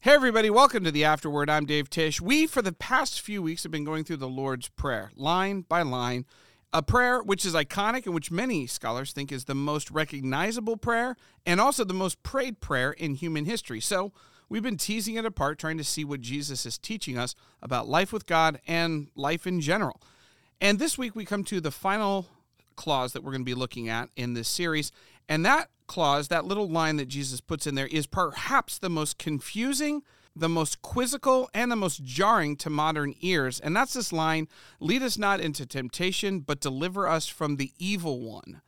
Hey, everybody, welcome to the Afterword. I'm Dave Tish. We, for the past few weeks, have been going through the Lord's Prayer, line by line. A prayer which is iconic and which many scholars think is the most recognizable prayer and also the most prayed prayer in human history. So, we've been teasing it apart, trying to see what Jesus is teaching us about life with God and life in general. And this week, we come to the final clause that we're going to be looking at in this series. And that clause, that little line that Jesus puts in there, is perhaps the most confusing, the most quizzical, and the most jarring to modern ears. And that's this line Lead us not into temptation, but deliver us from the evil one.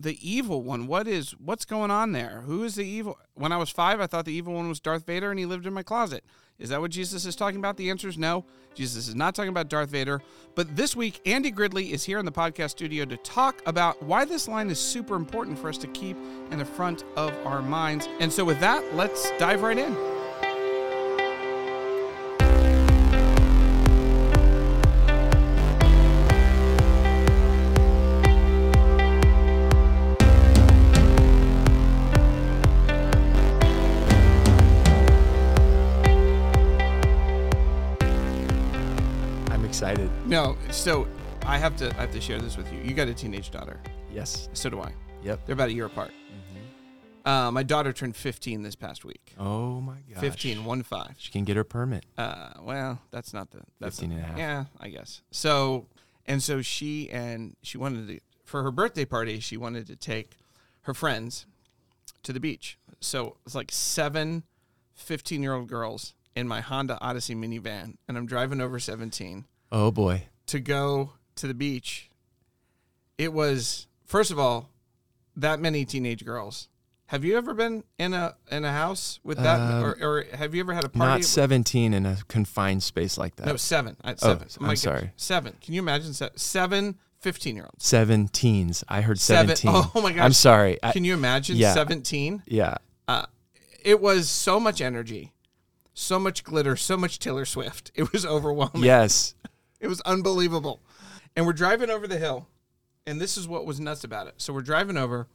The evil one. What is what's going on there? Who is the evil? When I was five, I thought the evil one was Darth Vader and he lived in my closet. Is that what Jesus is talking about? The answer is no. Jesus is not talking about Darth Vader. But this week, Andy Gridley is here in the podcast studio to talk about why this line is super important for us to keep in the front of our minds. And so, with that, let's dive right in. No, so I have to I have to share this with you. You got a teenage daughter. Yes. So do I. Yep. They're about a year apart. Uh, my daughter turned 15 this past week. Oh my god. 15, one five. She can get her permit. Uh, well, that's not the that's 15 and a half. Yeah, I guess. So, and so she and she wanted to for her birthday party. She wanted to take her friends to the beach. So it's like seven 15 year old girls in my Honda Odyssey minivan, and I'm driving over 17 Oh boy. to go to the beach. It was first of all that many teenage girls. Have you ever been in a in a house with that, Um, or, or have you ever had a party? Not 17 in a confined space like that. No, seven. Oh, seven. I'm my God. sorry. Seven. Can you imagine se- seven 15 year olds? Seven teens. I heard Seven- 17. oh my gosh. I'm sorry. I, Can you imagine yeah. 17? yeah. Uh, it was so much energy, so much glitter, so much Taylor Swift. It was overwhelming. Yes. It was unbelievable. And we're driving over the hill, and this is what was nuts about it. So we're driving over,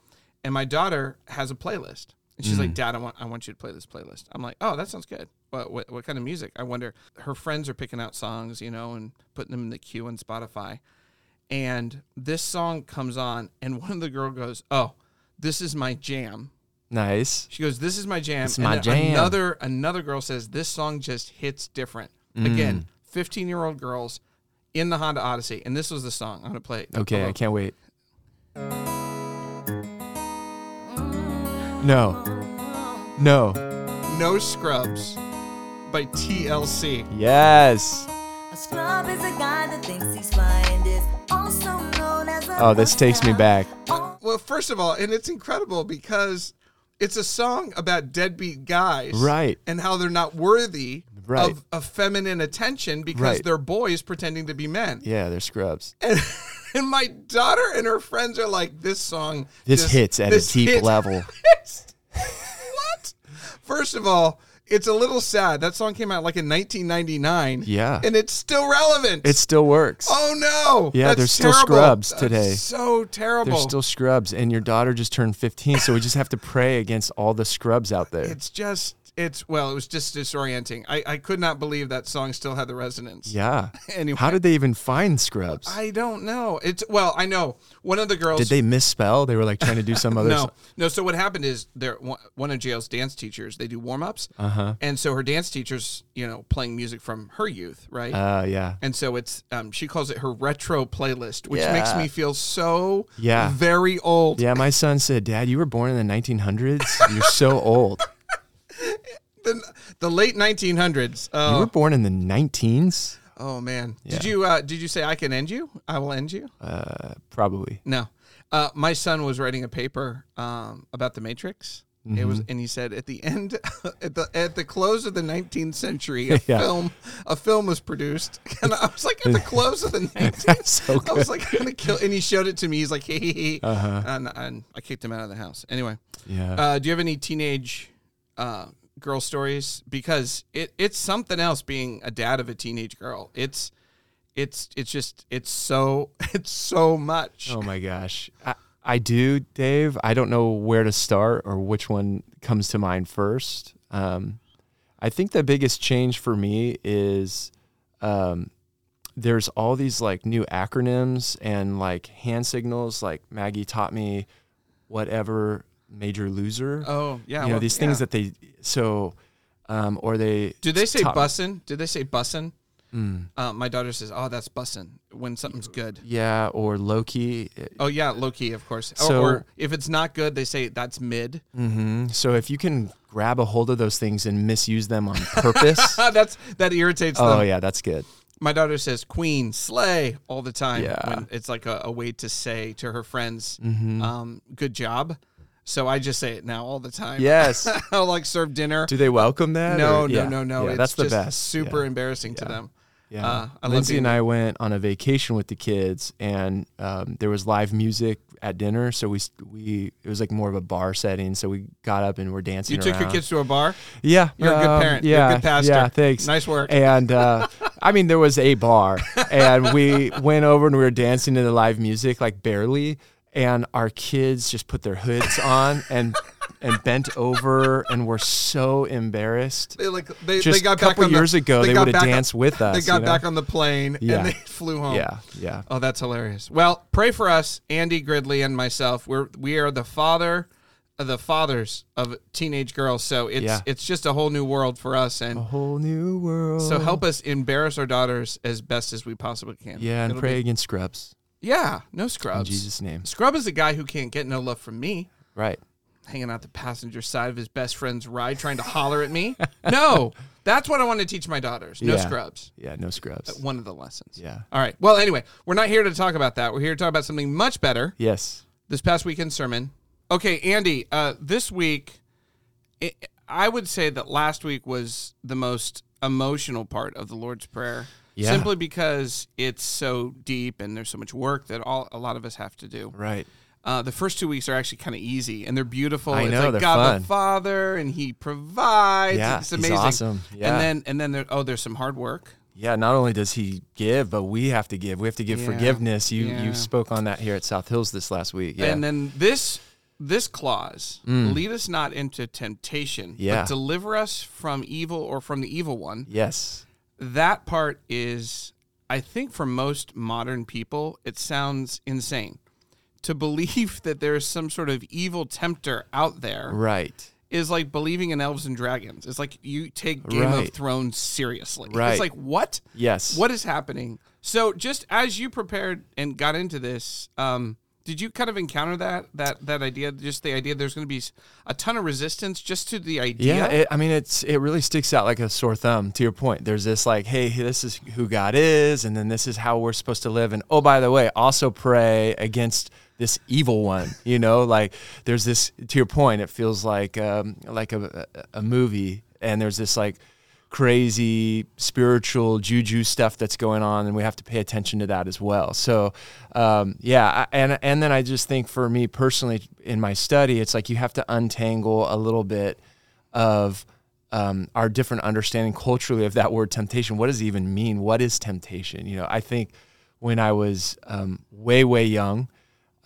and my daughter has a playlist. And she's like, Dad, I want, I want you to play this playlist. I'm like, oh, that sounds good. What, what, what kind of music? I wonder. Her friends are picking out songs, you know, and putting them in the queue on Spotify. And this song comes on, and one of the girl goes, oh, this is my jam. Nice. She goes, "This is my jam." It's my jam. Another another girl says, "This song just hits different." Mm. Again, fifteen year old girls in the Honda Odyssey, and this was the song. I'm gonna play. it. Okay, I can't wait. No. No. No Scrubs by TLC. Yes. A scrub is a guy that thinks he's fly is also known as a Oh, this takes me back. Oh. Well, first of all, and it's incredible because it's a song about deadbeat guys, Right. And how they're not worthy Right. of, of feminine attention because Right. they're boys pretending to be men. Yeah, they're scrubs. And, and my daughter and her friends are like, "This song, This just- hits at this a deep hits- level. what? First of all, it's a little sad. That song came out like in 1999. Yeah. and it's still relevant. It still works. oh no. Yeah, That's there's still scrubs That's today. so terrible. They're still scrubs, and your daughter just turned 15, so we just have to pray against all the scrubs out there. It's just. It's well, it was just disorienting. I, I could not believe that song still had the resonance. Yeah. Anyway, How did they even find scrubs? I don't know. It's well, I know one of the girls. Did they misspell? They were like trying to do some other. No, no. So what happened is there one of Jail's dance teachers. They do warm ups, Uh huh. and so her dance teacher's you know playing music from her youth, right? Uh, yeah. and so it's um, she calls it her retro playlist, which makes me feel so Yeah. very old. Yeah, my son said, "Dad, you were born in the 1900s. You're so old. The, the late 1900s. You Oh, were born in the 19s. oh man. Did you uh, did you say I can end you? I will end you. Uh, probably. No. Uh, my son was writing a paper um, about the Matrix. It Mm-hmm. was, and he said at the end, at the at the close of the 19th century, a Yeah. film, a film was produced, and I was like, at the close of the 19th, That's so I was like, gonna kill, and he showed it to me. He's like, hey, hey, hey. Uh-huh. and, and I kicked him out of the house. Anyway, Yeah. uh, do you have any teenage uh, girl stories? Because it it's something else being a dad of a teenage girl. It's it's it's just it's so it's so much. oh my gosh. I, I do, Dave. I don't know where to start or which one comes to mind first. Um, I think the biggest change for me is um, there's all these like new acronyms and like hand signals. Like Maggie taught me whatever major loser. Oh yeah. you know well, these things yeah. that they so um, or they Do they say bussin? Do they say bussin? Mm. Uh, my daughter says, "Oh, that's bussin" when something's good. yeah or low key. Oh yeah, low key, of course. Or- So- or if it's not good, they say that's mid. hmm So if you can grab a hold of those things and misuse them on purpose, that's that irritates them. oh yeah, that's good. My daughter says "queen slay" all the time. Yeah. when it's like a, a way to say to her friends, Mhm. um, "Good job." So I just say it now all the time. Yes. I'll like serve dinner. Do they welcome that? no, or- no, yeah. no, no. Yeah, it's that's the just best. Super Yeah. embarrassing to them. Yeah. Uh, I Lindsay and I went on a vacation with the kids, and um, there was live music at dinner. So we we it was like more of a bar setting. So we got up and we're dancing. You took your kids to a bar. Yeah, You're a good um, parent. You're Yeah, a good pastor. Yeah, thanks. Nice work. And uh, I mean, there was a bar, and we went over and we were dancing to the live music, like barely. And our kids just put their hoods on and and bent over, and were so embarrassed. They like they, Just they got a couple back on the- years ago, they got would have back on- with us. They got you know? back on the plane Yeah. and they flew home. Yeah, yeah. Oh, that's hilarious. Well, pray for us, Andy Gridley and myself. We're we are the father, uh, the fathers of teenage girls. So it's Yeah. it's just a whole new world for us, and A whole new world. so help us embarrass our daughters as best as we possibly can. Yeah, and It'll pray be- against scrubs yeah, no in scrubs. Jesus' name. Scrub is a guy who can't get no love from me. Right. hanging out the passenger side of his best friend's ride trying to holler at me. No, that's what I want to teach my daughters. No Yeah. scrubs. Yeah, no scrubs. One of the lessons. Yeah. All right. Well, anyway, we're not here to talk about that. We're here to talk about something much better. Yes. This past weekend sermon. Okay, Andy. Uh, this week, it, I would say that last week was the most emotional part of the Lord's Prayer. Yeah. Simply because it's so deep and there's so much work that all a lot of us have to do. Right. Uh, the first two weeks are actually kind of easy and they're beautiful. I it's know, like they're God fun. the Father and He provides. Yeah, it's amazing. awesome. Yeah. And then and then there, oh, there's some hard work. Yeah, not only does he give, but we have to give. We have to give Yeah. forgiveness. You Yeah. you spoke on that here at South Hills this last week. Yeah. And then this this clause, Mm. lead us not into temptation, Yeah. but deliver us from evil or from the evil one. yes. That part is, I think, for most modern people, it sounds insane. To believe that there is some sort of evil tempter out there Right. is like believing in elves and dragons. It's like you take Game of Thrones seriously. Right. It's like what? Yes. What is happening? So just as you prepared and got into this, um, did you kind of encounter that that that idea? Just the idea there's going to be a ton of resistance just to the idea. Yeah, it, I mean, it's it really sticks out like a sore thumb. To your point, there's this like, hey, this is who God is, and then this is how we're supposed to live. And oh, by the way, also pray against this evil one. You know, like there's this. To your point, it feels like um, like a, a a movie, and there's this like crazy spiritual juju stuff that's going on, and we have to pay attention to that as well. So, um, yeah, I- and and then I just think for me personally in my study, it's like you have to untangle a little bit of um, our different understanding culturally of that word temptation. What does it even mean? What is temptation? You know, I think when I was um, way way young,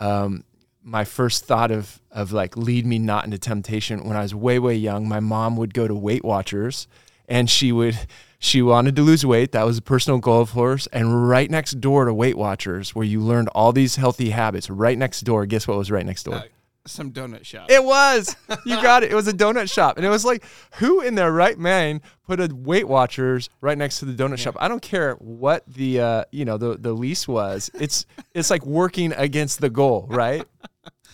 um, my first thought of of like lead me not into temptation when I was way way young, my mom would go to Weight Watchers, and she would she wanted to lose weight. That was a personal goal of hers. And right next door to Weight Watchers, where you learned all these healthy habits, right next door. Guess what was right next door? Uh, some donut shop. It was. You got it. It was a donut shop. And it was like, who in their right mind put a Weight Watchers right next to the donut shop? I don't care what the uh, you know, the the lease was. It's it's like working against the goal, right?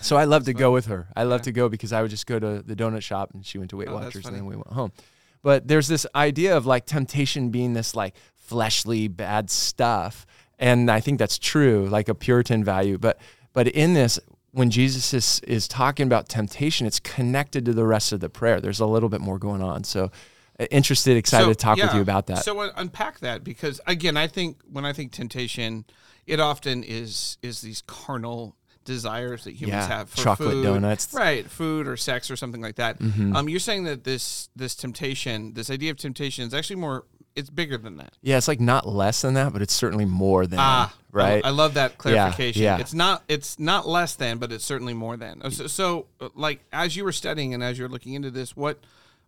So I love to go with her. I love to go because I would just go to the donut shop and she went to Weight Oh, Watchers and then we went home. But there's this idea of like temptation being this like fleshly bad stuff. And I think that's true, like a Puritan value. But but in this, when Jesus is is talking about temptation, it's connected to the rest of the prayer. There's a little bit more going on. So uh, interested, excited So, to talk with you about that. So unpack that because again, I think when I think temptation, it often is is these carnal desires that humans Yeah, have for chocolate food, donuts. Mm-hmm. right? Food or sex or something like that. Um, you're saying that this this temptation, this idea of temptation, is actually more. It's bigger than that. yeah, it's like not less than that, but it's certainly more than Ah, right. I, I love that clarification. yeah. It's not it's not less than, but it's certainly more than. So, so, uh, like as you were studying and as you're looking into this, what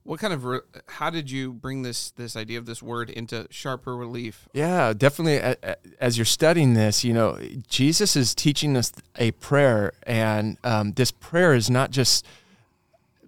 what kind of re- how did you bring this this idea of this word into sharper relief? Yeah, definitely. As you're studying this, you know, Jesus is teaching us a prayer, and um, this prayer is not just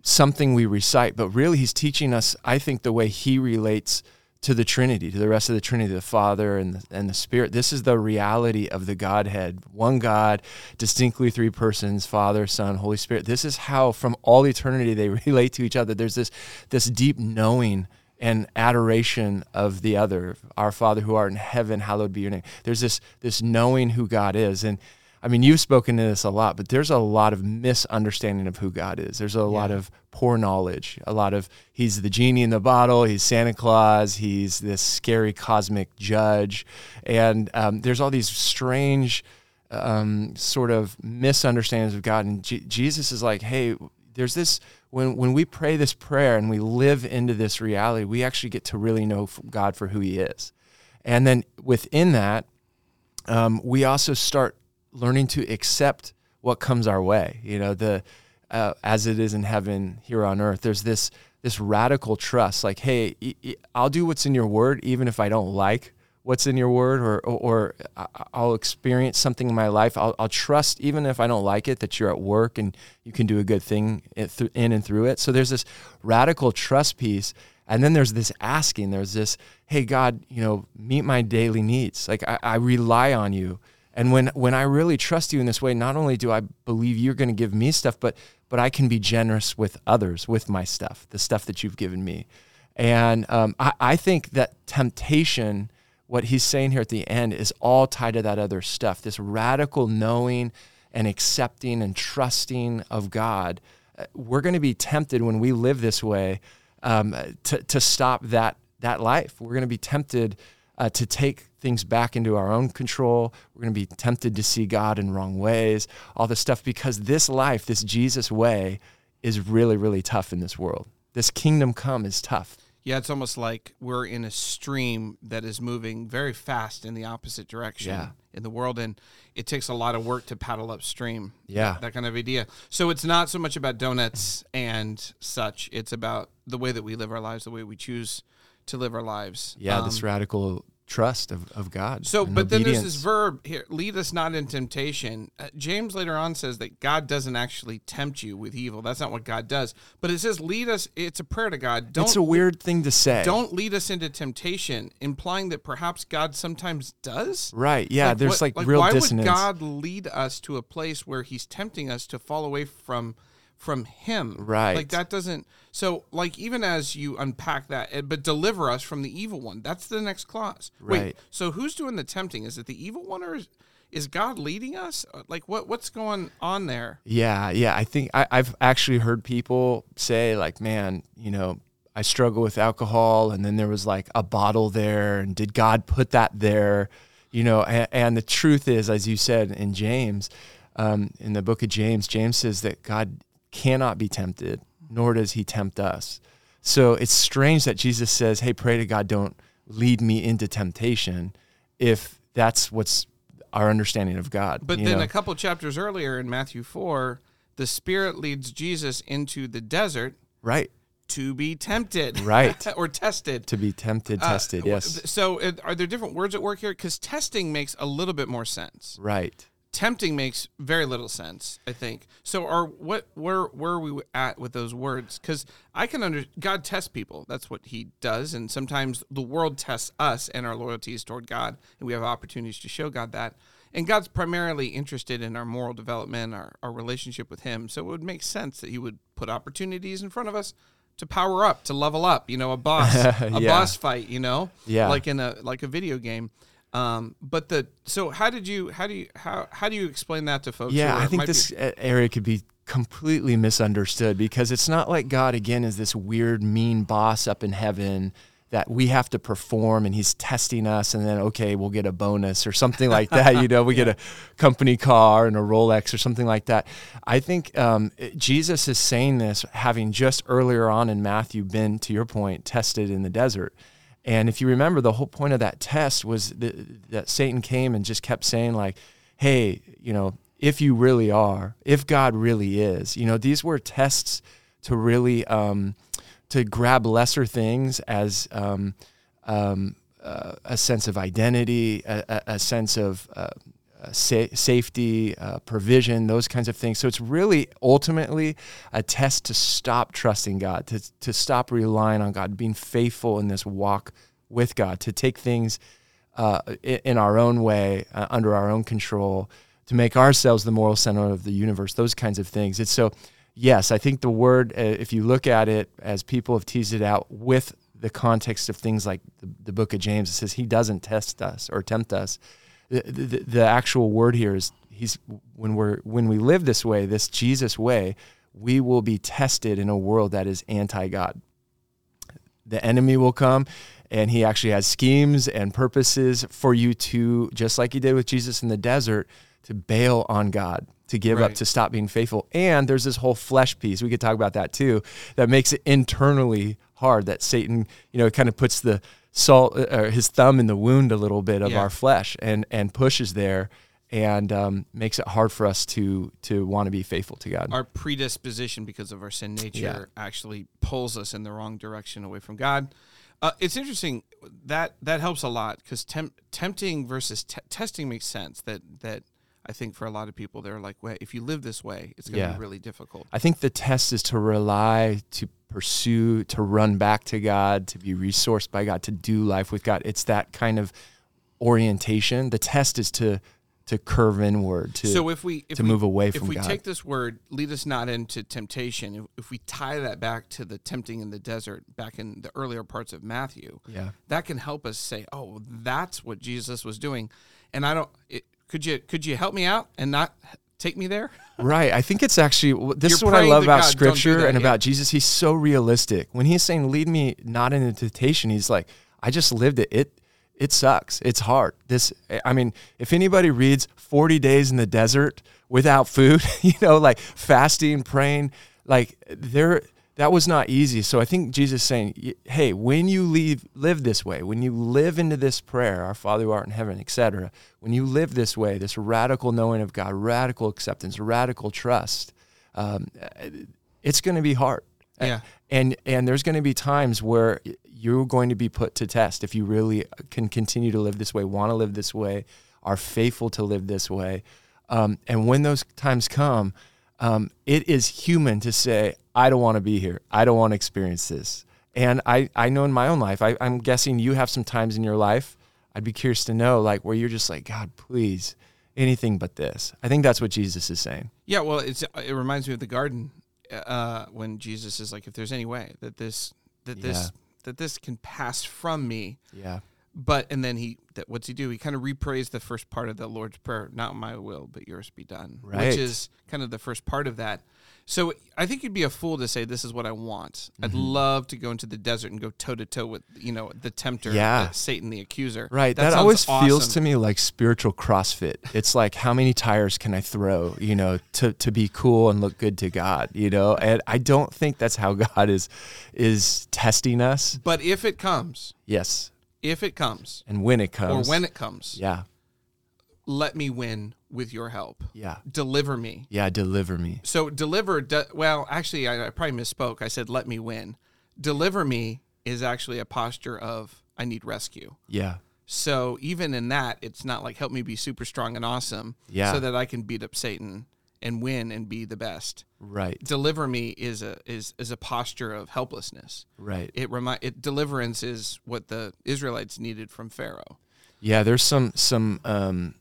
something we recite, but really, he's teaching us, I think, the way he relates to the Trinity, to the rest of the Trinity, the Father and the, and the Spirit. This is the reality of the Godhead one God, distinctly three persons Father, Son, Holy Spirit. This is how, from all eternity, they relate to each other. There's this, this deep knowing and adoration of the other. Our Father who art in heaven, hallowed be your name. There's this, this knowing who God is. And I mean, you've spoken to this a lot, but there's a lot of misunderstanding of who God is. There's a lot of poor knowledge, a lot of he's the genie in the bottle, he's Santa Claus, he's this scary cosmic judge. And um, there's all these strange um, sort of misunderstandings of God. And J- Jesus is like, hey, there's this when when we pray this prayer and we live into this reality, we actually get to really know God for who He is. And then within that, um, we also start learning to accept what comes our way. You know, the uh, as it is in heaven here on earth. There's this this radical trust, like, hey, I'll do what's in your word, even if I don't like what's in your word, or or, or I'll experience something in my life. I'll, I'll trust, even if I don't like it, that you're at work and you can do a good thing in in and through it. So there's this radical trust piece. And then there's this asking, there's this, hey, God, you know, meet my daily needs. Like I, I rely on you. And when, when I really trust you in this way, not only do I believe you're going to give me stuff, but, but I can be generous with others, with my stuff, the stuff that you've given me. And um, I, I think that temptation, what he's saying here at the end, is all tied to that other stuff this radical knowing and accepting and trusting of God. Uh, We're going to be tempted when we live this way um, to, to stop that, that life. We're going to be tempted uh, to take things back into our own control. We're going to be tempted to see God in wrong ways, all this stuff, because this life, this Jesus way, is really, really tough in this world. This kingdom come is tough. Yeah, it's almost like we're in a stream that is moving very fast in the opposite direction Yeah. in the world, and it takes a lot of work to paddle upstream. Yeah. that kind of idea. So it's not so much about donuts and such; it's about the way that we live our lives, the way we choose to live our lives. Yeah, Um, this radical trust of, of God. So, but then there's this verb here: "Lead us not in temptation." Uh, James later on says that God doesn't actually tempt you with evil. That's not what God does. But it says, "Lead us." It's a prayer to God. Don't It's a weird thing to say. don't lead us into temptation, implying that perhaps God sometimes does. Right. Yeah. there's what- like, real why dissonance. would God lead us to a place where He's tempting us to fall away from from Him? Right. Like that doesn't. So, like even as you unpack that, eh, but deliver us from the evil one. That's the next clause. Wait. Right. So who's doing the tempting? Is it the evil one or is, is God leading us? Uh, Like what what's going on there? Yeah, yeah. I think I, I've actually heard people say, like, man, you know, I struggle with alcohol, and then there was like a bottle there, and did God put that there? You know, and, and the truth is, as you said in James, um, in the book of James, James says that God cannot be tempted, nor does he tempt us. So it's strange that Jesus says, hey, pray to God, don't lead me into temptation, if that's what's our understanding of God. But then know? a couple chapters earlier in Matthew four, the Spirit leads Jesus into the desert right. to be tempted, Right. or tested. to be tempted, Uh, tested. w- yes, So, uh, are there different words at work here? Because testing makes a little bit more sense. right. Tempting makes very little sense. I think. So, are what where where are we at with those words? Because I can under God tests people. That's what He does, and sometimes the world tests us and our loyalties toward God, and we have opportunities to show God that. And God's primarily interested in our moral development, our, our relationship with Him. So it would make sense that He would put opportunities in front of us to power up, to level up. You know, a boss, a Yeah. boss fight. You know, Yeah. like in a like a video game. Um, but the so how did you how do you how how do you explain that to folks? Yeah, I think might be- this area could be completely misunderstood because it's not like God again is this weird mean boss up in heaven that we have to perform and he's testing us and then okay we'll get a bonus or something like that you know we get a company car and a rolex or something like that i think um, it- jesus is saying this having just earlier on in matthew been to your point tested in the desert and if you remember the whole point of that test was that, that satan came and just kept saying like hey you know if you really are if god really is you know these were tests to really um, to grab lesser things as um, um, uh, a sense of identity, a, a, sense of uh, sa- safety, uh, provision, those kinds of things. So it's really ultimately a test to stop trusting God, to, to stop relying on God, being faithful in this walk with God, to take things uh, in our own way, uh, under our own control, to make ourselves the moral center of the universe, those kinds of things. It's so, yes, I think the word, uh, if you look at it as people have teased it out with the context of things like the, the book of James, it says he doesn't test us or tempt us. The, the, the actual word here is he's when we're when we live this way, this Jesus way, we will be tested in a world that is anti-God. The enemy will come and he actually has schemes and purposes for you to just like he did with Jesus in the desert to bail on God to give up to stop being faithful. And there's this whole flesh piece. We could talk about that too that makes it internally hard that Satan you know kind of puts the salt uh, or his thumb in the wound a little bit of Yeah. our flesh and and pushes there and um, makes it hard for us to to want to be faithful to God our predisposition because of our sin nature actually pulls us in the wrong direction away from God. Uh, it's interesting that that helps a lot because temp- tempting versus te- testing makes sense. That that I think for a lot of people they're like, well, if you live this way, it's going to Yeah. be really difficult. I think the test is to rely, to pursue, to run back to God, to be resourced by God, to do life with God. It's that kind of orientation. The test is to to curve inward, to so if we if to we, move away from if we God. take this word, lead us not into temptation. If, if we tie that back to the tempting in the desert, back in the earlier parts of Matthew, yeah. that can help us say, "Oh, that's what Jesus was doing." And I don't. It, could you could you help me out and not take me there? Right. I think it's actually this You're is what I love about God, scripture that, and yeah. about Jesus. He's so realistic. When he's saying lead me not into temptation, he's like, I just lived it. It it sucks. It's hard. This eh, I mean, if anybody reads 40 days in the desert without food, you know, like fasting, praying, like there that was not easy. So I think Jesus is saying, hey, when you leave live this way, when you live into this prayer, our Father who art in heaven, etc., when you live this way, this radical knowing of God, radical acceptance, radical trust, um, it's going to be hard. Yeah. And and there's going to be times where you're going to be put to test if you really can continue to live this way, want to live this way, are faithful to live this way. Um, and when those times come, um, it is human to say, I don't want to be here. I don't want to experience this. And I, I know in my own life, I, I'm guessing you have some times in your life. I'd be curious to know, like, where you're just like, God, please, anything but this. I think that's what Jesus is saying. Yeah. Well, it's it reminds me of the garden uh, when Jesus is like, "If there's any way that this that this Yeah. that this can pass from me." Yeah. But and then he that what's he do? He kind of reprays the first part of the Lord's prayer, not my will, but yours be done. Right. Which is kind of the first part of that. So I think you'd be a fool to say this is what I want. I'd Mm-hmm. love to go into the desert and go toe to toe with you know the tempter, Yeah. the Satan, the accuser. Right. That, sounds always feels to me like spiritual CrossFit. It's like how many tires can I throw, you know, to, to be cool and look good to God, you know? And I don't think that's how God is is testing us. But if it comes, Yes. If it comes, And when it comes. or when it comes, Yeah. let me win with your help. Yeah. Deliver me. Yeah, deliver me. So deliver. Do, well, actually, I, I probably misspoke. I said let me win. Deliver me is actually a posture of I need rescue. Yeah. So even in that, it's not like help me be super strong and awesome, Yeah. so that I can beat up Satan and win and be the best. Right. Deliver me is a is is a posture of helplessness. Right. It remind it deliverance is what the Israelites needed from Pharaoh. Yeah, there's some some um,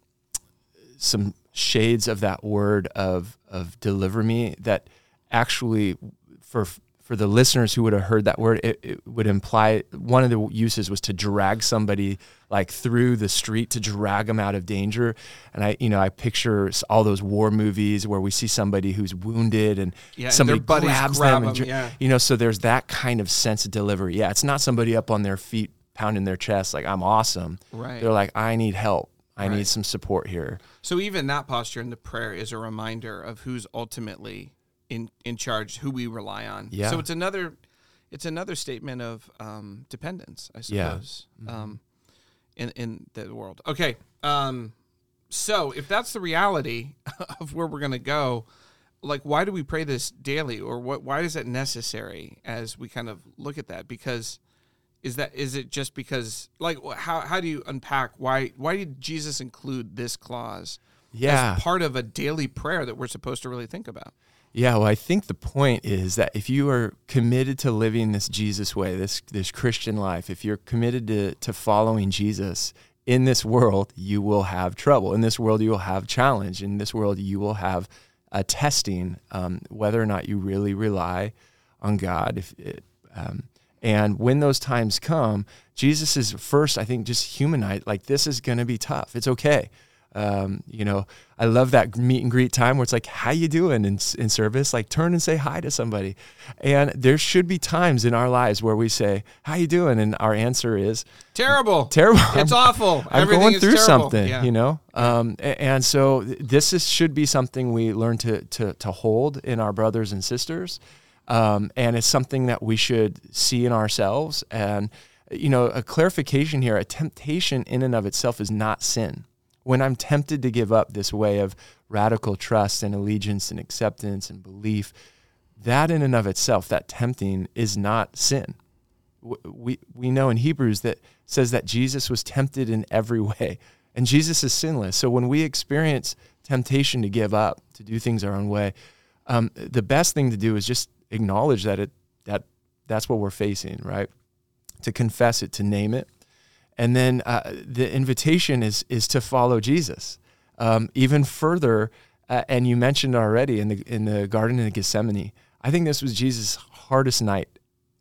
some shades of that word of of deliver me that actually for for the listeners who would have heard that word, it, it would imply one of the uses was to drag somebody like through the street to drag them out of danger. And I, you know, I picture all those war movies where we see somebody who's wounded and Yeah, somebody buddies grabs grab them. And, them, yeah. You know, so there's that kind of sense of delivery. Yeah, it's not somebody up on their feet pounding their chest like I'm awesome. Right. They're like, I need help. I Right. need some support here. So even that posture in the prayer is a reminder of who's ultimately in in charge, who we rely on. Yeah. So it's another it's another statement of um, dependence, I Yeah. suppose, um, in in the world. Okay. Um, so if that's the reality of where we're gonna go, like why do we pray this daily or what why is that necessary as we kind of look at that because is that is it just because like how how do you unpack why why did Jesus include this clause Yeah. as part of a daily prayer that we're supposed to really think about Yeah, well, I think the point is that if you are committed to living this Jesus way, this this Christian life, if you're committed to to following Jesus in this world, you will have trouble. In this world, you will have challenge. In this world, you will have a testing um, whether or not you really rely on God. If it, um, and when those times come, Jesus is first, I think, just humanized. Like this is going to be tough. It's okay. Um, you know, I love that meet and greet time where it's like, "How you doing?" in in service. Like, turn and say hi to somebody. And there should be times in our lives where we say, "How you doing?" and our answer is terrible terrible. it's awful I'm Everything going is through terrible. something, yeah. you know. Um, a- and so this is, should be something we learn to to to hold in our brothers and sisters, um, and it's something that we should see in ourselves. And you know, a clarification here: a temptation in and of itself is not sin. When I'm tempted to give up this way of radical trust and allegiance and acceptance and belief, that in and of itself, that tempting is not sin we we know in Hebrews that says that Jesus was tempted in every way, and Jesus is sinless. So when we experience temptation to give up, to do things our own way, um, the best thing to do is just acknowledge that it that that's what we're facing, right? To confess it, to name it, and then uh, the invitation is is to follow Jesus. Um, even further, uh, and you mentioned already in the in the Garden of Gethsemane, I think this was Jesus' hardest night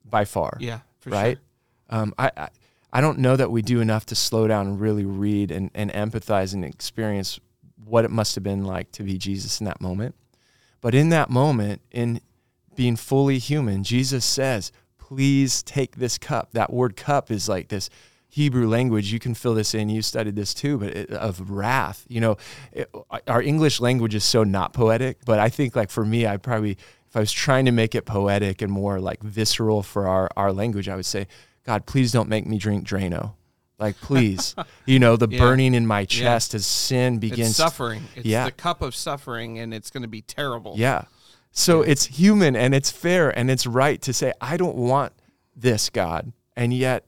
by far yeah for right? sure. Um, I, I I don't know that we do enough to slow down and really read and, and empathize and experience what it must have been like to be Jesus in that moment. But in that moment, in being fully human, Jesus says, "Please take this cup." That word "cup" is like this Hebrew language. You can fill this in. You studied this too, but it, of wrath. You know, it, our English language is so not poetic. But I think, like for me, I probably if I was trying to make it poetic and more like visceral for our, our language, I would say, God, please don't make me drink Drano. Like, please, you know, the Yeah. burning in my chest as sin begins. it's suffering it's Yeah. the cup of suffering and it's going to be terrible Yeah. So it's human and it's fair and it's right to say, I don't want this, God. And yet,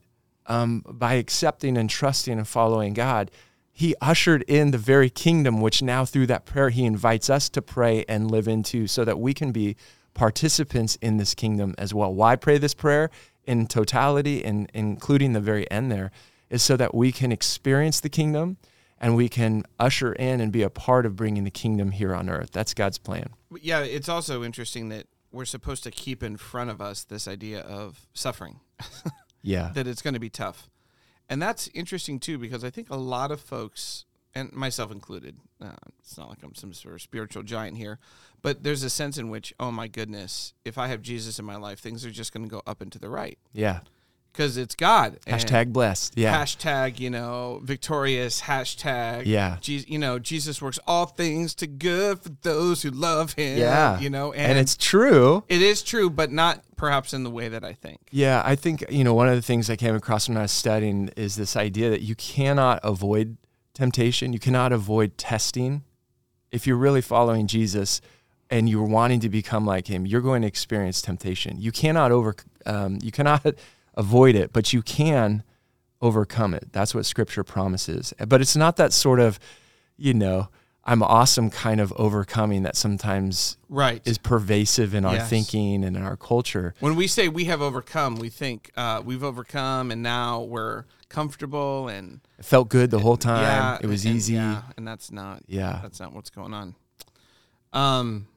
um, by accepting and trusting and following God, He ushered in the very kingdom, which now through that prayer, He invites us to pray and live into so that we can be participants in this kingdom as well. Why pray this prayer in totality and including the very end there is so that we can experience the kingdom and we can usher in and be a part of bringing the kingdom here on earth. That's God's plan. Yeah, it's also interesting that we're supposed to keep in front of us this idea of suffering, Yeah. that it's going to be tough. And that's interesting too, because I think a lot of folks, and myself included, uh, it's not like I'm some sort of spiritual giant here, but there's a sense in which, oh my goodness, if I have Jesus in my life, things are just going to go up and to the right Yeah. Because it's God. and Hashtag blessed. Yeah. Hashtag, you know, victorious. Hashtag, Yeah. Je- you know, Jesus works all things to good for those who love Him. yeah. you know, and, it's true. it is true, but not perhaps in the way that I think. Yeah. I think, you know, one of the things I came across when I was studying is this idea that you cannot avoid temptation, you cannot avoid testing. If you're really following Jesus and you're wanting to become like him, you're going to experience temptation. You cannot over, um, you cannot avoid it, but you can overcome it. That's what scripture promises. But it's not that sort of, you know, I'm awesome kind of overcoming that sometimes Right. is pervasive in our Yes. thinking and in our culture. when we say we have overcome, we think uh, we've overcome and now we're comfortable and It felt good the whole time. yeah, it was and- easy. Yeah. and that's not Yeah. that's not what's going on. Um,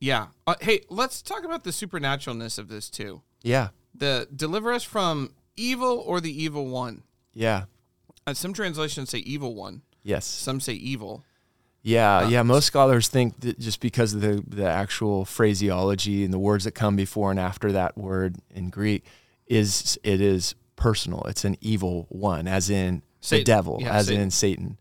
yeah. Uh, hey, let's talk about the supernaturalness of this too. Yeah. The deliver us from evil or the evil one. Yeah. Uh, some translations say evil one. Yes. Some say evil. Yeah. Yeah. Most scholars think that just because of the, the actual phraseology and the words that come before and after that word in Greek is it is personal. It's an evil one, as in Satan. the devil, Yeah, as Satan. in Satan.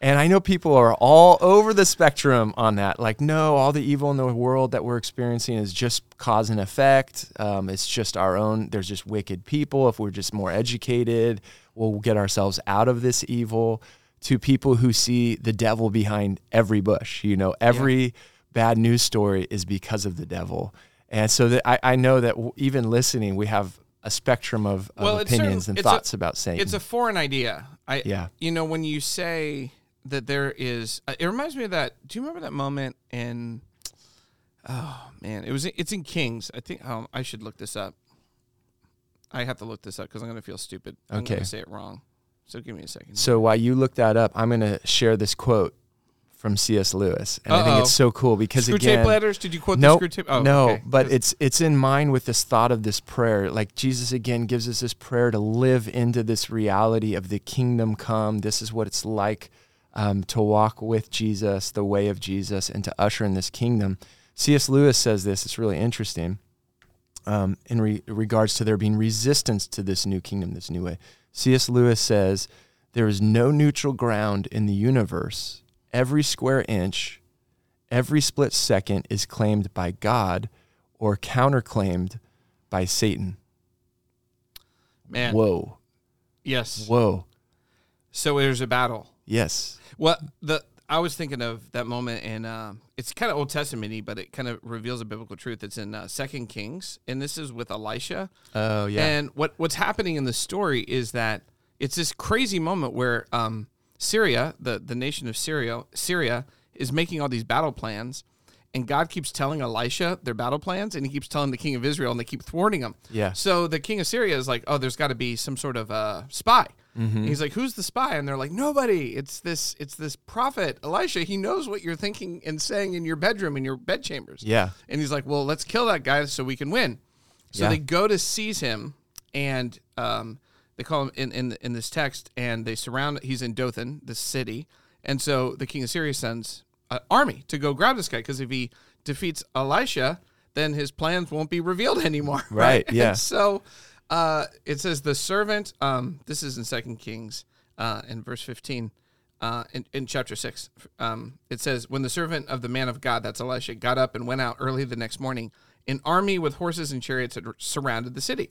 And I know people are all over the spectrum on that. Like, no, all the evil in the world that we're experiencing is just cause and effect. Um, it's just our own. There's just wicked people. If we're just more educated, we'll get ourselves out of this evil. To people who see the devil behind every bush, you know, every bad news story is because of the devil. And so that I, I know that w- even listening, we have a spectrum of, of Well, opinions certain- and it's a- thoughts about Satan. It's a foreign idea. I Yeah. You know, when you say that there is, uh, it reminds me of that. Do you remember that moment in? Oh man, it was. It's in Kings. I think. Um, I should look this up. I have to look this up because I'm going to feel stupid. I'm going Okay. to say it wrong. So give me a second. So while you look that up, I'm going to share this quote from C.S. Lewis, and I think it's so cool because screw again, tape letters. Did you quote Nope, the Screwtape? Oh, no, okay. but it's it's in mind with this thought of this prayer. Like Jesus again gives us this prayer to live into this reality of the kingdom come. This is what it's like um, to walk with Jesus, the way of Jesus, and to usher in this kingdom. C.S. Lewis says this. It's really interesting um, in re- regards to there being resistance to this new kingdom, this new way. C.S. Lewis says there is no neutral ground in the universe. Every square inch, every split second is claimed by God or counterclaimed by Satan. man. Whoa. Yes. Whoa. So there's a battle. Yes. Well, the I was thinking of that moment, and um, it's kind of Old Testament-y, but it kind of reveals a biblical truth. It's in uh, Second Kings, and this is with Elisha. Oh, yeah. And what what's happening in the story is that it's this crazy moment where um, Syria, the the nation of Syria, Syria is making all these battle plans, and God keeps telling Elisha their battle plans, and he keeps telling the king of Israel, and they keep thwarting him. Yeah. So the king of Syria is like, "Oh, there's got to be some sort of uh, spy." Mm-hmm. He's like, "Who's the spy?" And they're like, "Nobody. It's this. It's this prophet Elisha. He knows what you're thinking and saying in your bedroom, in your bedchambers." Yeah. And he's like, "Well, let's kill that guy so we can win." So Yeah. they go to seize him, and um, they call him in, in in this text, and they surround. He's in Dothan, the city, and so the king of Syria sends an army to go grab this guy because if he defeats Elisha, then his plans won't be revealed anymore. Right, yeah. And so uh, it says the servant. Um, this is in Second Kings, uh, in verse fifteen. Uh, in, in chapter 6, um, it says, When the servant of the man of God, that's Elisha, got up and went out early the next morning, an army with horses and chariots had surrounded the city.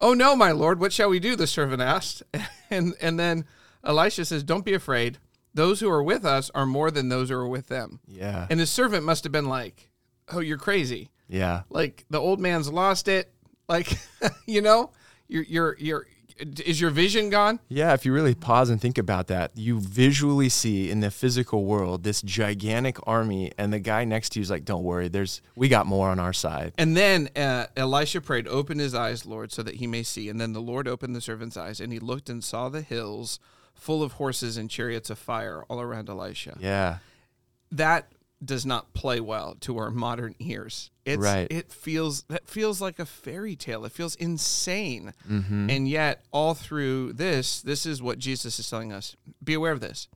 Oh no, my lord, what shall we do? The servant asked. And, and then Elisha says, Don't be afraid. Those who are with us are more than those who are with them. Yeah. And his servant must have been like, Oh, you're crazy. yeah. Like the old man's lost it. Like, you know, you're, you're, you're, is your vision gone? Yeah, if you really pause and think about that, you visually see in the physical world this gigantic army, and the guy next to you is like, "Don't worry, there's we got more on our side." And then uh, Elisha prayed, Open his eyes, Lord, so that he may see. And then the Lord opened the servant's eyes, and he looked and saw the hills full of horses and chariots of fire all around Elisha. Yeah, That does not play well to our modern ears. It's, Right. It feels that feels like a fairy tale. It feels insane. Mm-hmm. And yet, all through this, this is what Jesus is telling us: Be aware of this.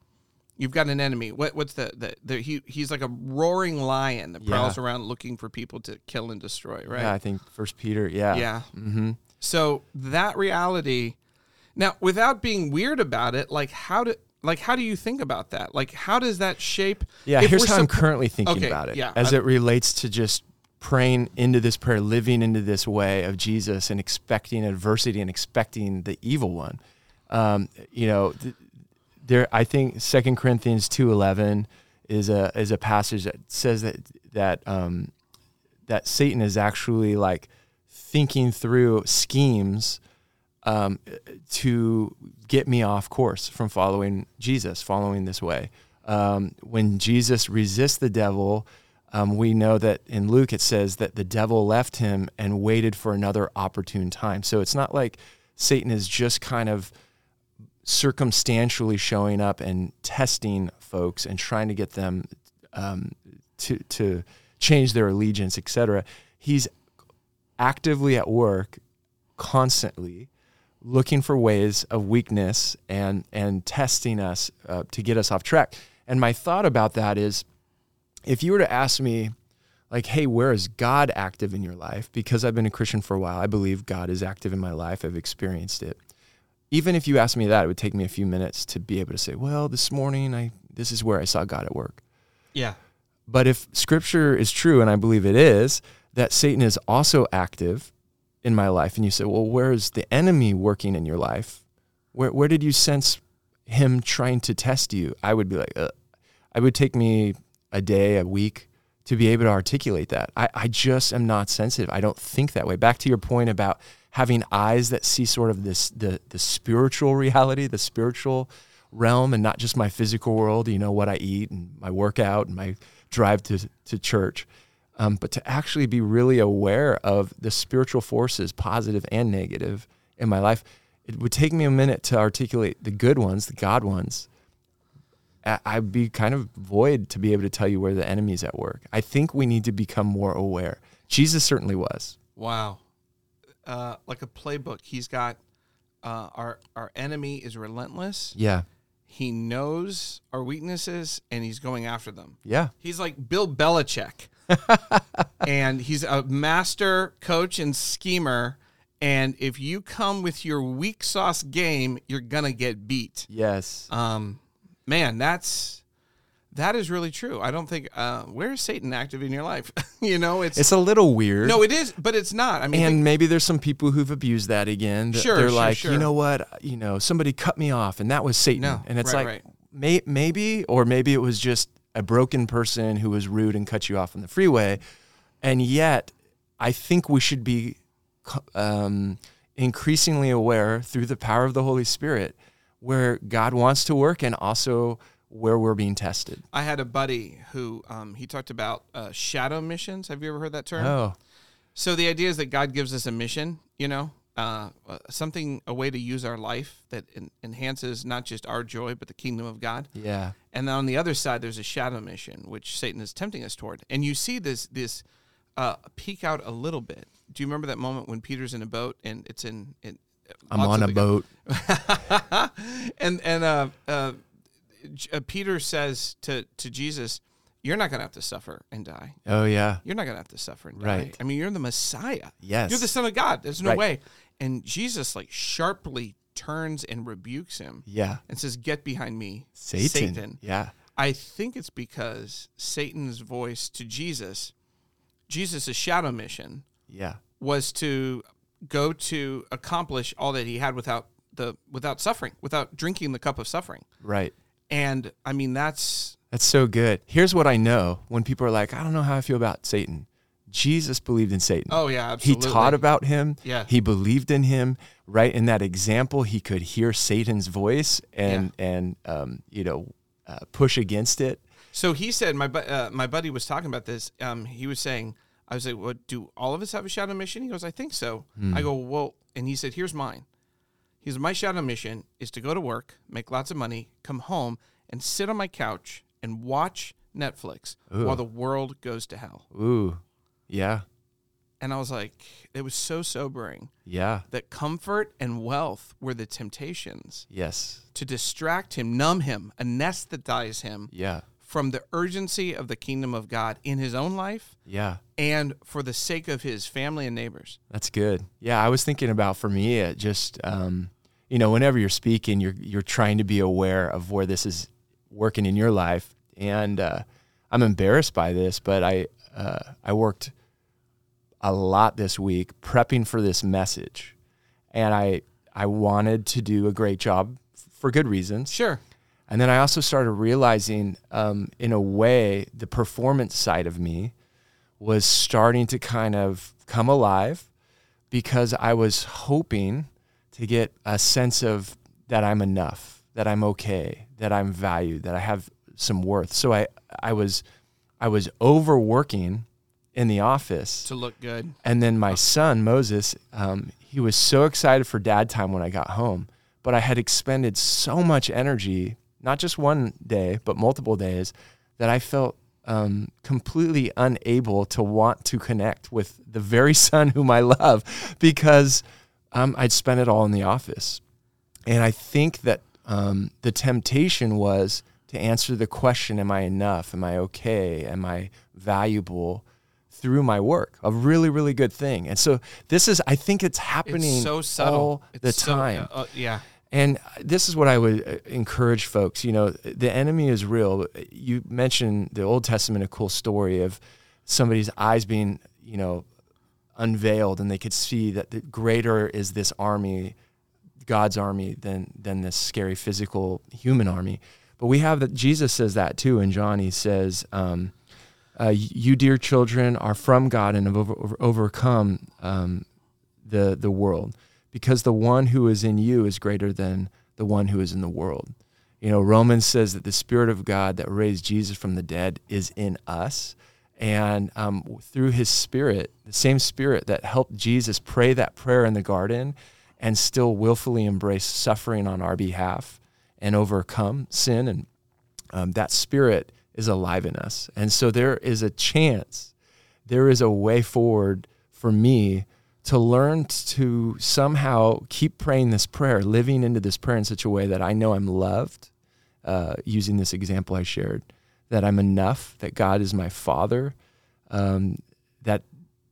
You've got an enemy. What, what's the, the, the he, he's like a roaring lion that prowls Yeah. around looking for people to kill and destroy. Right? yeah. I think First Peter. Yeah, Yeah. Mm-hmm. So that reality. Now, without being weird about it, like how do like how do you think about that? Like how does that shape? Yeah, if here's how I'm currently thinking Okay, about it yeah, as I- it relates to just praying into this prayer, living into this way of Jesus and expecting adversity and expecting the evil one. Um, you know, th- there I think Second Corinthians 2:11 is a is a passage that says that that um, that Satan is actually like thinking through schemes um, to get me off course from following Jesus, following this way. Um, when Jesus resists the devil, um, we know that in Luke it says that the devil left him and waited for another opportune time. So it's not like Satan is just kind of circumstantially showing up and testing folks and trying to get them um, to to change their allegiance, etc. He's actively at work constantly looking for ways of weakness and and testing us uh, to get us off track. And my thought about that is if you were to ask me like hey where is god active in your life because i've been a christian for a while i believe god is active in my life i've experienced it even if you asked me that it would take me a few minutes to be able to say well this morning i this is where i saw god at work Yeah. but if scripture is true, and I believe it is, that Satan is also active in my life, and you say, well, where is the enemy working in your life? Where, where did you sense him trying to test you? I would be like, uh, I would take me a day, a week to be able to articulate that. I, I just am not sensitive. I don't think that way. Back to your point about having eyes that see sort of this the the spiritual reality, the spiritual realm, and not just my physical world. You know what I eat and my workout and my drive to to church. Um, but to actually be really aware of the spiritual forces, positive and negative, in my life, it would take me a minute to articulate the good ones, the God ones. I'd be kind of void to be able to tell you where the enemy's at work. I think we need to become more aware. Jesus certainly was. Wow. Uh, like a playbook. He's got uh, our our enemy is relentless. Yeah. He knows our weaknesses and he's going after them. Yeah. He's like Bill Belichick. and he's a master coach and schemer. And if you come with your weak sauce game, you're gonna get beat. Yes. Um, man, that's that is really true. I don't think uh, where is Satan active in your life? you know, it's, It's a little weird. no, it is, but it's not. I mean, and think- maybe there's some people who've abused that again. that Sure, they're sure, like, sure. you know what, you know, somebody cut me off, and that was Satan. No, and it's right, like, right. may, maybe, or maybe it was just a broken person who was rude and cut you off on the freeway. And yet, I think we should be um, increasingly aware through the power of the Holy Spirit where God wants to work and also where we're being tested. I had a buddy who um, he talked about uh, shadow missions. Have you ever heard that term? Oh, So the idea is that God gives us a mission, you know, uh, uh, something, a way to use our life that en- enhances not just our joy, but the kingdom of God. yeah. And then on the other side, there's a shadow mission, which Satan is tempting us toward. And you see this this uh, peek out a little bit. Do you remember that moment when Peter's in a boat and it's in? in I'm on a boat. and and uh, uh, uh, Peter says to to Jesus, "You're not going to have to suffer and die. Oh, yeah. You're not going to have to suffer and die. Right. I mean, you're the Messiah. Yes. you're the Son of God. There's no Right. way." And Jesus like sharply turns and rebukes him Yeah. and says, "Get behind me, Satan. Yeah. I think it's because Satan's voice to Jesus, Jesus' shadow mission Yeah. was to go to accomplish all that he had without the without suffering, without drinking the cup of suffering. Right. And I mean that's That's so good. Here's what I know when people are like, I don't know how I feel about Satan. Jesus believed in Satan. oh yeah, he taught about him. Yeah. He believed in him. Right in that example, he could hear Satan's voice and and um, you know uh, push against it. So he said, my bu- uh, my buddy was talking about this. Um, he was saying, I was like, "What do all of us have a shadow mission?" He goes, "I think so." I go, "Well," and he said, "Here's mine." He said, "My shadow mission is to go to work, make lots of money, come home, and sit on my couch and watch Netflix while the world goes to hell." Ooh, yeah, And I was like, it was so sobering yeah, that comfort and wealth were the temptations yes, to distract him, numb him, anesthetize him yeah, from the urgency of the kingdom of God in his own life yeah. and for the sake of his family and neighbors. That's good. Yeah, I was thinking about for me, it just um, you know, whenever you're speaking, you're you're trying to be aware of where this is working in your life, and uh, I'm embarrassed by this, but I uh, I worked a lot this week prepping for this message, and I I wanted to do a great job for good reasons. Sure. And then I also started realizing, um, in a way, the performance side of me was starting to kind of come alive because I was hoping to get a sense of that I'm enough, that I'm okay, that I'm valued, that I have some worth. So I, I was, I was overworking in the office. To look good. And then my son Moses, um, he was so excited for dad time when I got home, but I had expended so much energy, not just one day, but multiple days, that I felt um, completely unable to want to connect with the very son whom I love because um, I'd spent it all in the office. And I think that um, the temptation was to answer the question, Am I enough? Am I okay? Am I valuable? Through my work, a really, really good thing. And so this is, I think it's happening It's so subtle. all It's the so- time. uh, uh, yeah. And this is what I would uh, encourage folks. You know, the enemy is real. You mentioned the Old Testament, a cool story of somebody's eyes being, you know, unveiled, and they could see that the greater is this army, God's army, than than this scary physical human army. But we have that Jesus says that too in John. He says, um, uh, you dear children are from God and have over, over- overcome um, the the world because the one who is in you is greater than the one who is in the world. You know, Romans says that the Spirit of God that raised Jesus from the dead is in us. And um, through his Spirit, the same Spirit that helped Jesus pray that prayer in the garden and still willfully embrace suffering on our behalf and overcome sin, and um, that Spirit is alive in us. And so there is a chance, there is a way forward for me to learn to somehow keep praying this prayer, living into this prayer in such a way that I know I'm loved, uh, using this example I shared, that I'm enough, that God is my father, um, that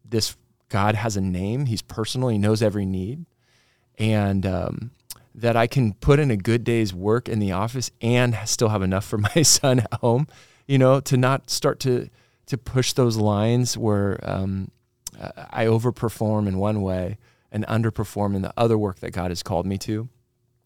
this God has a name, He's personal, He knows every need, and um, that I can put in a good day's work in the office and still have enough for my son at home, you know, to not start to to push those lines where um, I overperform in one way and underperform in the other work that God has called me to.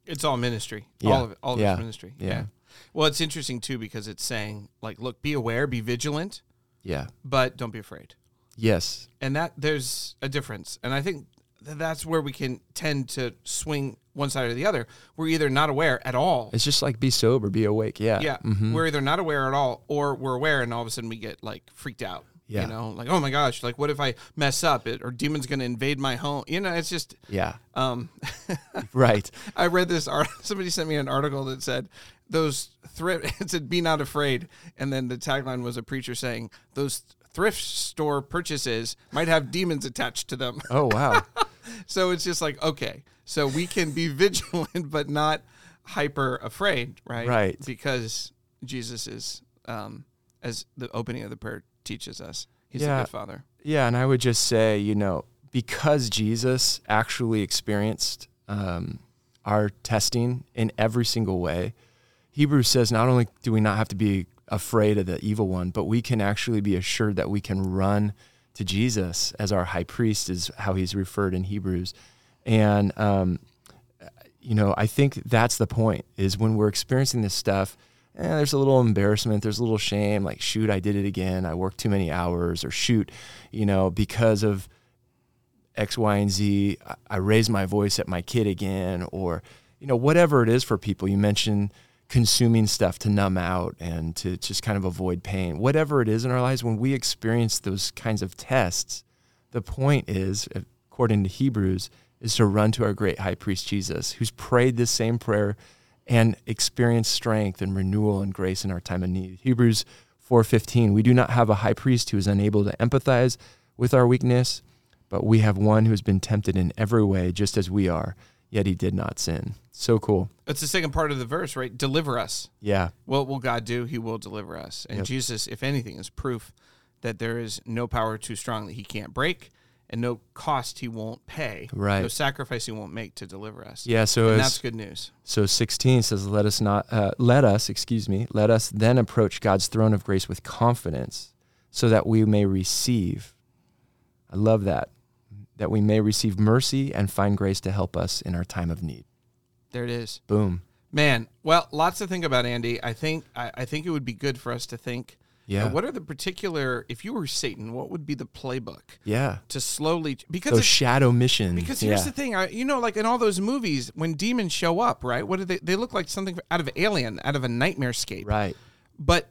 It's all ministry. Yeah. All of it. All of Yeah. it's ministry. Yeah. Well, it's interesting too because it's saying like, look, be aware, be vigilant, Yeah. but don't be afraid. Yes. And that there's a difference. And I think that's where we can tend to swing one side or the other. We're either not aware at all. It's just like be sober, be awake. Yeah. yeah. Mhm. We're either not aware at all or we're aware and all of a sudden we get like freaked out. Yeah. You know, like, oh my gosh, like what if I mess up it or demon's gonna invade my home? You know, it's just Yeah. um Right. I read this art. Somebody sent me an article that said those thrift. It said "Be not afraid," and then the tagline was a preacher saying those thrift store purchases might have demons attached to them. Oh wow. so it's just like okay, so we can be vigilant but not hyper afraid, right? Right. Because Jesus is, um, as the opening of the prayer teaches us, he's a good father. Yeah, and I would just say, you know, because Jesus actually experienced um, our testing in every single way, Hebrews says not only do we not have to be afraid of the evil one, but we can actually be assured that we can run to Jesus as our high priest, is how he's referred in Hebrews. And, um, you know, I think that's the point is when we're experiencing this stuff, eh, there's a little embarrassment, there's a little shame, like, shoot, I did it again. I worked too many hours, or shoot, you know, because of X, Y, and Z, I- I raised my voice at my kid again, or, you know, whatever it is for people. You mentioned consuming stuff to numb out and to just kind of avoid pain. Whatever it is in our lives, when we experience those kinds of tests, the point is, according to Hebrews, is to run to our great high priest Jesus, who's prayed this same prayer and experienced strength and renewal and grace in our time of need. Hebrews 4:15, we do not have a high priest who is unable to empathize with our weakness, but we have one who has been tempted in every way just as we are, yet he did not sin. So cool. It's the second part of the verse, right? Deliver us. Yeah. What will God do? He will deliver us. And Yep. Jesus, if anything, is proof that there is no power too strong that he can't break and no cost he won't pay. Right. No sacrifice he won't make to deliver us. Yeah, so And that's good news. So 16 says, "Let us not, uh, let us, excuse me, let us then approach God's throne of grace with confidence, so that we may receive." I love that, that we may receive mercy and find grace to help us in our time of need. There it is. Boom. Man, well, lots to think about, Andy. I think I, I think it would be good for us to think. Yeah. uh, what are the particular? If you were Satan, what would be the playbook Yeah. to slowly? Because Those shadow missions. because here's yeah. the thing, I, you know, like in all those movies, when demons show up, right? What do they? They look like something out of Alien, out of a nightmare scape. Right. But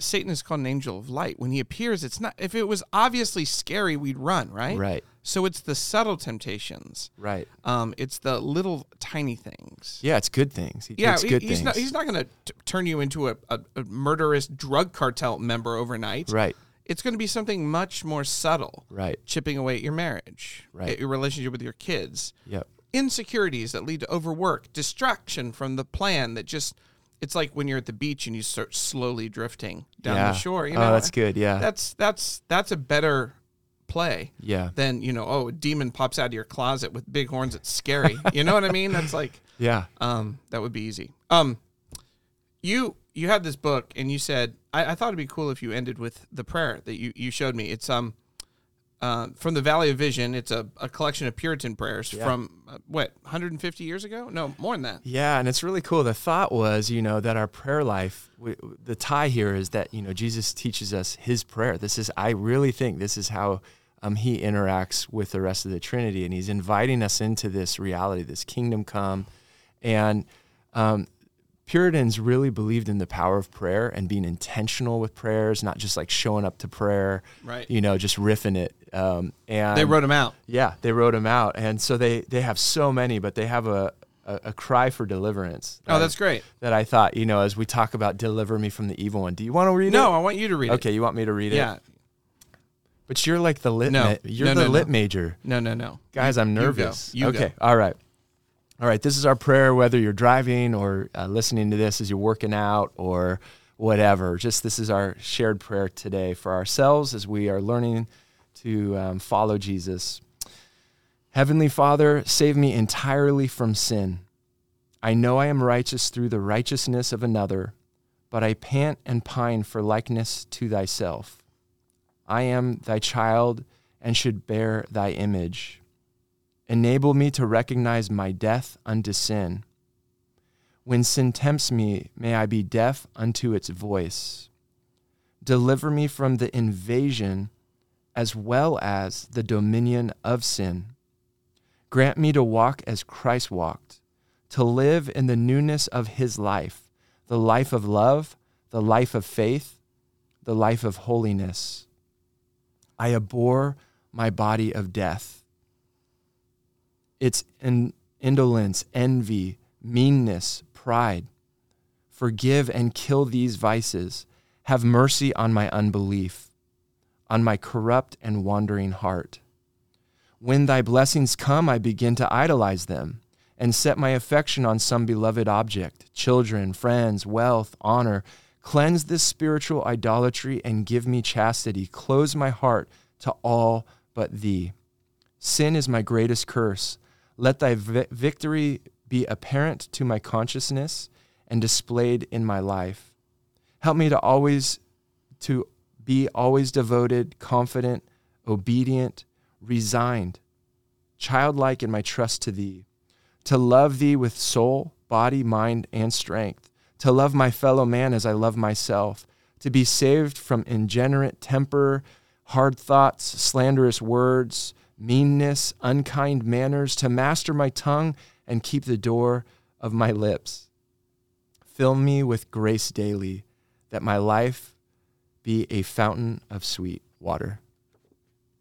Satan is called an angel of light. When he appears, it's not. If it was obviously scary, we'd run, right? Right. So it's the subtle temptations. Right. Um, it's the little tiny things. Yeah, it's good things. He Yeah, he- good he's things. not. He's not going to turn you into a, a, a murderous drug cartel member overnight. right. It's going to be something much more subtle. Right. Chipping away at your marriage, Right. at your relationship with your kids, Yep. insecurities that lead to overwork, distraction from the plan that just. It's like when you're at the beach and you start slowly drifting down yeah. the shore. You oh, that's good. Yeah. That's that's that's a better play yeah. than you know. Oh, a demon pops out of your closet with big horns. It's scary. you know what I mean? That's like Yeah. um, that would be easy. Um, you you had this book and you said I, I thought it'd be cool if you ended with the prayer that you you showed me. It's um, uh, from the Valley of Vision. It's a, a collection of Puritan prayers Yeah. from uh, what 150 years ago? No, more than that. Yeah, and it's really cool. The thought was, you know, that our prayer life, we, the tie here is that, you know, Jesus teaches us his prayer. This is, I really think this is how um, he interacts with the rest of the Trinity. And he's inviting us into this reality, this kingdom come. And um, Puritans really believed in the power of prayer and being intentional with prayers, not just like showing up to prayer, Right. you know, just riffing it. Um, and They wrote them out. yeah, they wrote them out, and so they they have so many, but they have a a, a cry for deliverance. Oh, that's great. That I thought, you know, as we talk about deliver me from the evil one. Do you want to read No, it? I want you to read it. Okay, you want me to read Yeah. it? Yeah. But you're like the lit. No. ma- you're No, the no, lit no. major, No, no, no. guys. I'm you go. nervous. You okay, go. all right, all right. This is our prayer. Whether you're driving or uh, listening to this as you're working out or whatever, just this is our shared prayer today for ourselves as we are learning to um, follow Jesus. Heavenly Father, save me entirely from sin. I know I am righteous through the righteousness of another, but I pant and pine for likeness to thyself. I am thy child and should bear thy image. Enable me to recognize my death unto sin. When sin tempts me, may I be deaf unto its voice. Deliver me from the invasion as well as the dominion of sin. Grant me to walk as Christ walked, to live in the newness of his life, the life of love, the life of faith, the life of holiness. I abhor my body of death. Its in- indolence, envy, meanness, pride. Forgive and kill these vices. Have mercy on my unbelief, on my corrupt and wandering heart. When thy blessings come, I begin to idolize them and set my affection on some beloved object, children, friends, wealth, honor. Cleanse this spiritual idolatry and give me chastity. Close my heart to all but thee. Sin is my greatest curse. Let thy vi- victory be apparent to my consciousness and displayed in my life. Help me to always to be always devoted, confident, obedient, resigned, childlike in my trust to thee, to love thee with soul, body, mind, and strength, to love my fellow man as I love myself, to be saved from ingenerate temper, hard thoughts, slanderous words, meanness, unkind manners, to master my tongue and keep the door of my lips. Fill me with grace daily, that my life be a fountain of sweet water.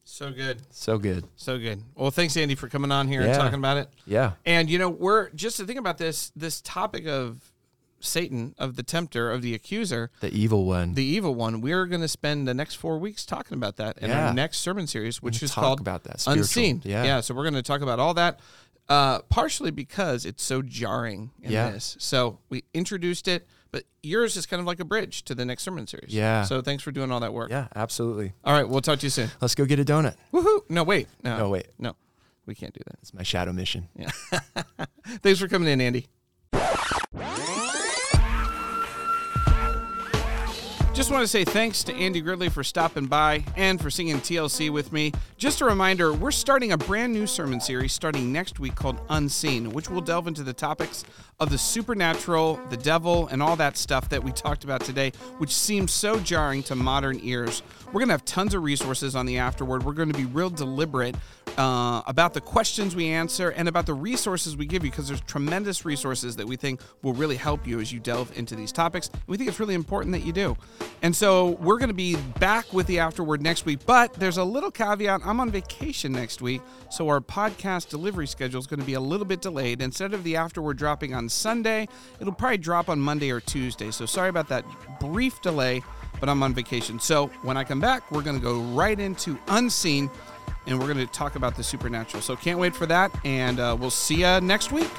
So good. So good. So good. Well, thanks, Andy, for coming on here and talking about it. Yeah. And you know, we're just to think about this this topic of Satan, of the tempter, of the accuser, The evil one. the evil one. We're going to spend the next four weeks talking about that in Yeah. our next sermon series, which is called about that, spiritual. Unseen. Yeah. yeah. So we're going to talk about all that, uh, partially because it's so jarring in Yeah. this. So we introduced it, but yours is kind of like a bridge to the next sermon series. Yeah. So thanks for doing all that work. yeah, absolutely. All right, we'll talk to you soon. Let's go get a donut. Woohoo! No, wait. No, No, wait. No, we can't do that. It's my shadow mission. Yeah. Thanks for coming in, Andy. Just want to say thanks to Andy Gridley for stopping by and for singing TLC with me. Just a reminder, we're starting a brand new sermon series starting next week called Unseen, which will delve into the topics of the supernatural, the devil, and all that stuff that we talked about today, which seems so jarring to modern ears. We're going to have tons of resources on the afterward. We're going to be real deliberate uh, about the questions we answer and about the resources we give you because there's tremendous resources that we think will really help you as you delve into these topics. We think it's really important that you do. And so we're going to be back with the afterward next week, but there's a little caveat. I'm on vacation next week, so our podcast delivery schedule is going to be a little bit delayed. Instead of the afterward dropping on Sunday, it'll probably drop on Monday or Tuesday. So sorry about that brief delay, but I'm on vacation. So when I come back, we're going to go right into Unseen and we're going to talk about the supernatural. So can't wait for that, and uh, we'll see you next week.